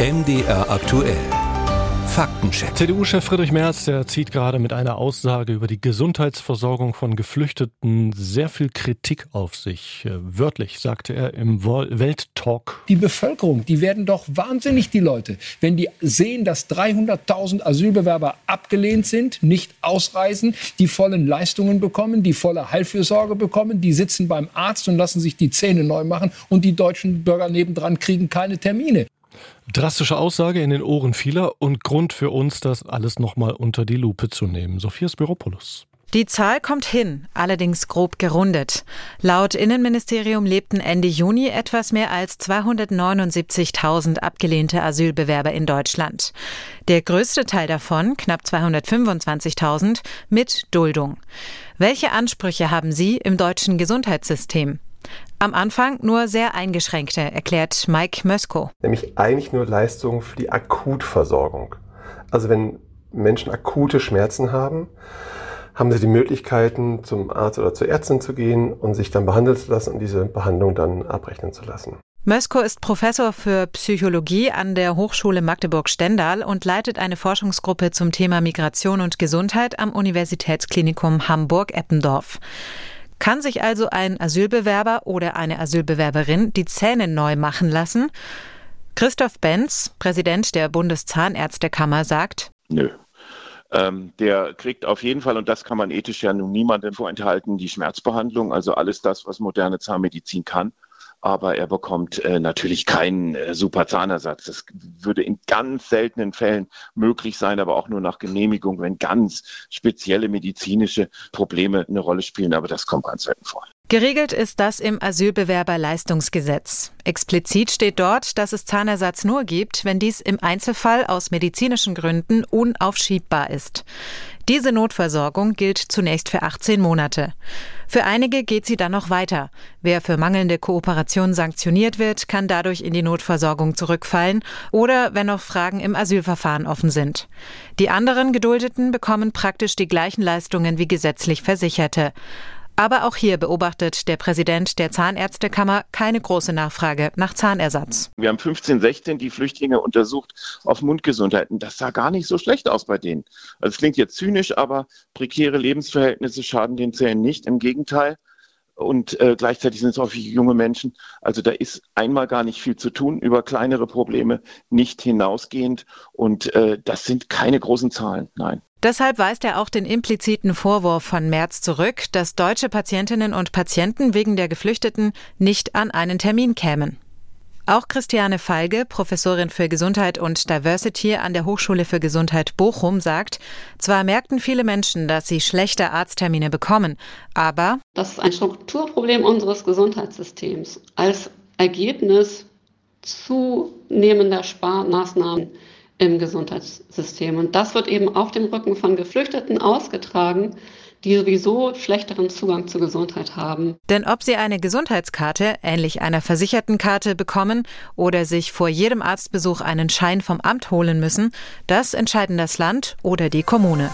MDR aktuell. Faktencheck. CDU-Chef Friedrich Merz, der zieht gerade mit einer Aussage über die Gesundheitsversorgung von Geflüchteten sehr viel Kritik auf sich. Äh, wörtlich sagte er im Welttalk. Die Bevölkerung, die werden doch wahnsinnig, die Leute, wenn die sehen, dass 300.000 Asylbewerber abgelehnt sind, nicht ausreisen, die vollen Leistungen bekommen, die volle Heilfürsorge bekommen, die sitzen beim Arzt und lassen sich die Zähne neu machen und die deutschen Bürger nebendran kriegen keine Termine. Drastische Aussage in den Ohren vieler und Grund für uns, das alles nochmal unter die Lupe zu nehmen. Sophia Spiropoulos. Die Zahl kommt hin, allerdings grob gerundet. Laut Innenministerium lebten Ende Juni etwas mehr als 279.000 abgelehnte Asylbewerber in Deutschland. Der größte Teil davon, knapp 225.000, mit Duldung. Welche Ansprüche haben Sie im deutschen Gesundheitssystem? Am Anfang nur sehr eingeschränkte, erklärt Mike Mösko. Nämlich eigentlich nur Leistungen für die Akutversorgung. Also wenn Menschen akute Schmerzen haben, haben sie die Möglichkeiten, zum Arzt oder zur Ärztin zu gehen und sich dann behandeln zu lassen und diese Behandlung dann abrechnen zu lassen. Mösko ist Professor für Psychologie an der Hochschule Magdeburg-Stendal und leitet eine Forschungsgruppe zum Thema Migration und Gesundheit am Universitätsklinikum Hamburg-Eppendorf. Kann sich also ein Asylbewerber oder eine Asylbewerberin die Zähne neu machen lassen? Christoph Benz, Präsident der Bundeszahnärztekammer, sagt, Nö. Ähm, der kriegt auf jeden Fall, und das kann man ethisch ja nun niemandem vorenthalten, die Schmerzbehandlung, also alles das, was moderne Zahnmedizin kann aber er bekommt äh, natürlich keinen äh, super Zahnersatz. Das würde in ganz seltenen Fällen möglich sein, aber auch nur nach Genehmigung, wenn ganz spezielle medizinische Probleme eine Rolle spielen, aber das kommt ganz selten vor. Geregelt ist das im Asylbewerberleistungsgesetz. Explizit steht dort, dass es Zahnersatz nur gibt, wenn dies im Einzelfall aus medizinischen Gründen unaufschiebbar ist. Diese Notversorgung gilt zunächst für 18 Monate. Für einige geht sie dann noch weiter. Wer für mangelnde Kooperation sanktioniert wird, kann dadurch in die Notversorgung zurückfallen oder wenn noch Fragen im Asylverfahren offen sind. Die anderen Geduldeten bekommen praktisch die gleichen Leistungen wie gesetzlich Versicherte. Aber auch hier beobachtet der Präsident der Zahnärztekammer keine große Nachfrage nach Zahnersatz. Wir haben 15, 16 die Flüchtlinge untersucht auf Mundgesundheit. Und das sah gar nicht so schlecht aus bei denen. Also es klingt jetzt zynisch, aber prekäre Lebensverhältnisse schaden den Zähnen nicht. Im Gegenteil. Und äh, gleichzeitig sind es häufig junge Menschen. Also da ist einmal gar nicht viel zu tun, über kleinere Probleme nicht hinausgehend. Und äh, das sind keine großen Zahlen, nein. Deshalb weist er auch den impliziten Vorwurf von März zurück, dass deutsche Patientinnen und Patienten wegen der Geflüchteten nicht an einen Termin kämen. Auch Christiane Feige, Professorin für Gesundheit und Diversity an der Hochschule für Gesundheit Bochum, sagt, zwar merkten viele Menschen, dass sie schlechte Arzttermine bekommen, aber das ist ein Strukturproblem unseres Gesundheitssystems als Ergebnis zunehmender Sparmaßnahmen im Gesundheitssystem. Und das wird eben auf dem Rücken von Geflüchteten ausgetragen, die sowieso schlechteren Zugang zur Gesundheit haben. Denn ob sie eine Gesundheitskarte, ähnlich einer Versichertenkarte, bekommen oder sich vor jedem Arztbesuch einen Schein vom Amt holen müssen, das entscheiden das Land oder die Kommune.